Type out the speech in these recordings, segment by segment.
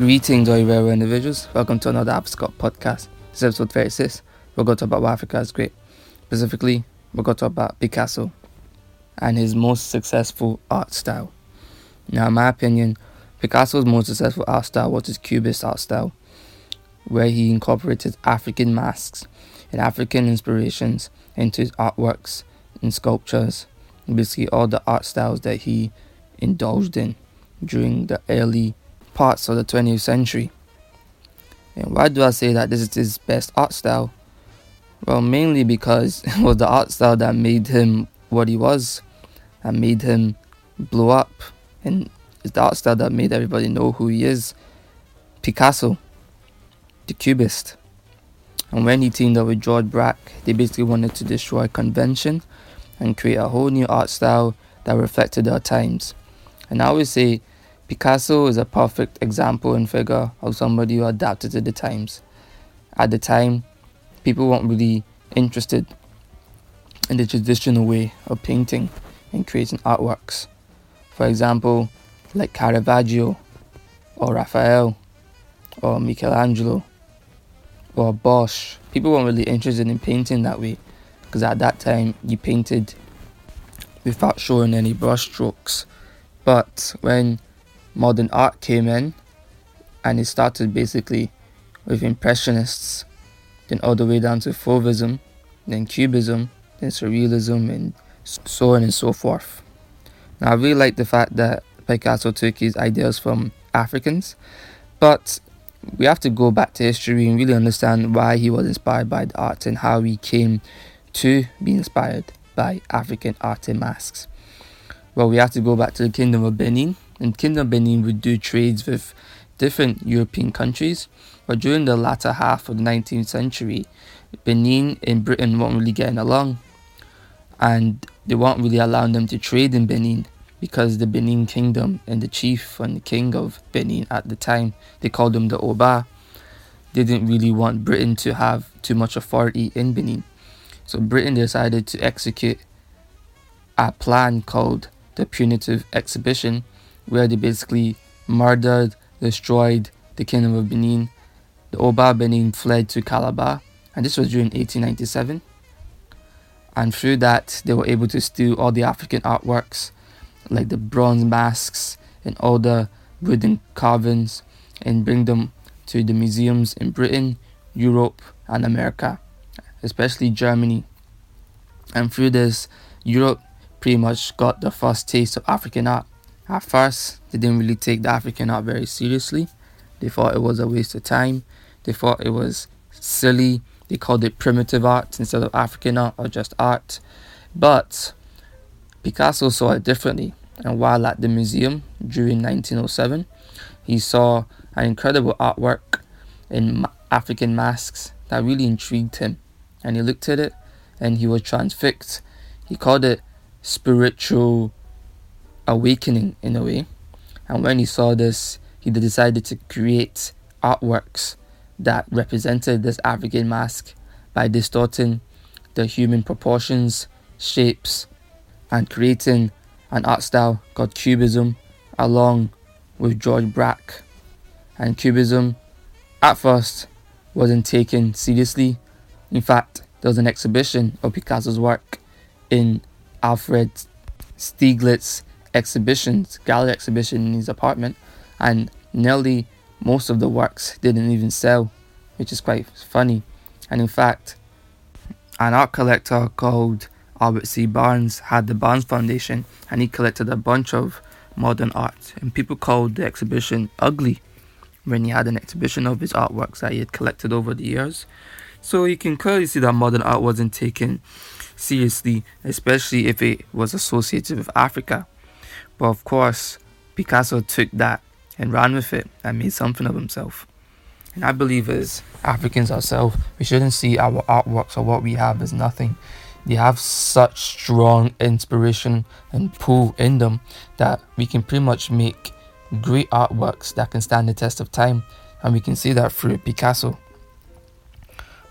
Greetings, all you rare individuals. Welcome to another Abscott podcast. This is episode 36. We're going to talk about why Africa is great. Specifically, we're going to talk about Picasso and his most successful art style. Now, in my opinion, Picasso's most successful art style was his Cubist art style, where he incorporated African masks and African inspirations into his artworks and sculptures, basically all the art styles that he indulged in during the early parts of the 20th century. And why do I say that this is his best art style? Well, mainly because it was the art style that made him what he was, and made him blow up, and it's the art style that made everybody know who he is. Picasso, the Cubist. And when he teamed up with George Braque, they basically wanted to destroy convention and create a whole new art style that reflected their times. And I always say Picasso is a perfect example and figure of somebody who adapted to the times. At the time, people weren't really interested in the traditional way of painting and creating artworks. For example, like Caravaggio, or Raphael, or Michelangelo, or Bosch. People weren't really interested in painting that way because at that time you painted without showing any brush strokes. But when modern art came in and it started basically with impressionists. Then all the way down to fauvism then cubism then surrealism and so on and so forth. Now i really like the fact that picasso took his ideas from africans but we have to go back to history and really understand why he was inspired by the art and how he came to be inspired by african art and masks. Well we have to go back to the kingdom of benin and Kingdom Benin would do trades with different European countries. But during the latter half of the 19th century, Benin and Britain weren't really getting along. And they weren't really allowing them to trade in Benin because the Benin kingdom and the chief and the king of Benin at the time, they called them the Oba, they didn't really want Britain to have too much authority in Benin. So Britain decided to execute a plan called the Punitive Expedition, where they basically murdered, destroyed the kingdom of Benin. The Oba Benin fled to Calabar, and this was during 1897. And through that, they were able to steal all the African artworks, like the bronze masks and all the wooden carvings, and bring them to the museums in Britain, Europe, and America, especially Germany. And through this, Europe pretty much got the first taste of African art. At first, they didn't really take the African art very seriously. They thought it was a waste of time. They thought it was silly. They called it primitive art instead of African art or just art. But Picasso saw it differently. And while at the museum during 1907, he saw an incredible artwork in African masks that really intrigued him. And he looked at it and he was transfixed. He called it spiritual awakening in a way. And when he saw this, he decided to create artworks that represented this African mask by distorting the human proportions, shapes, and creating an art style called Cubism along with George Braque. And Cubism at first wasn't taken seriously. In fact, there was an exhibition of Picasso's work in Alfred Stieglitz's exhibitions, gallery exhibition in his apartment, and nearly most of the works didn't even sell, which is quite funny. And in fact, an art collector called Albert C. Barnes had the Barnes Foundation, and he collected a bunch of modern art. And people called the exhibition ugly when he had an exhibition of his artworks that he had collected over the years. So you can clearly see that modern art wasn't taken seriously, especially if it was associated with Africa. But of course, Picasso took that and ran with it and made something of himself. And I believe as Africans ourselves, we shouldn't see our artworks or what we have as nothing. They have such strong inspiration and pull in them that we can pretty much make great artworks that can stand the test of time. And we can see that through Picasso.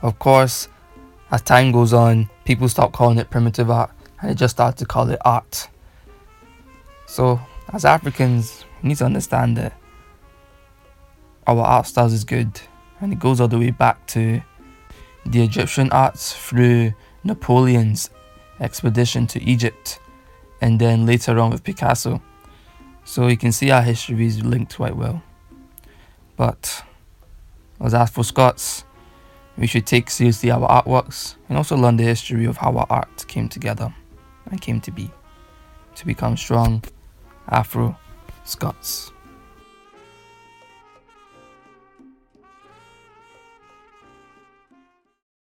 Of course, as time goes on, people stop calling it primitive art and they just start to call it art. So, as Africans, we need to understand that our art styles is good, and it goes all the way back to the Egyptian arts through Napoleon's expedition to Egypt, and then later on with Picasso. So you can see our history is linked quite well. But as for Scots, we should take seriously our artworks and also learn the history of how our art came together and came to be to become strong Afro Scots.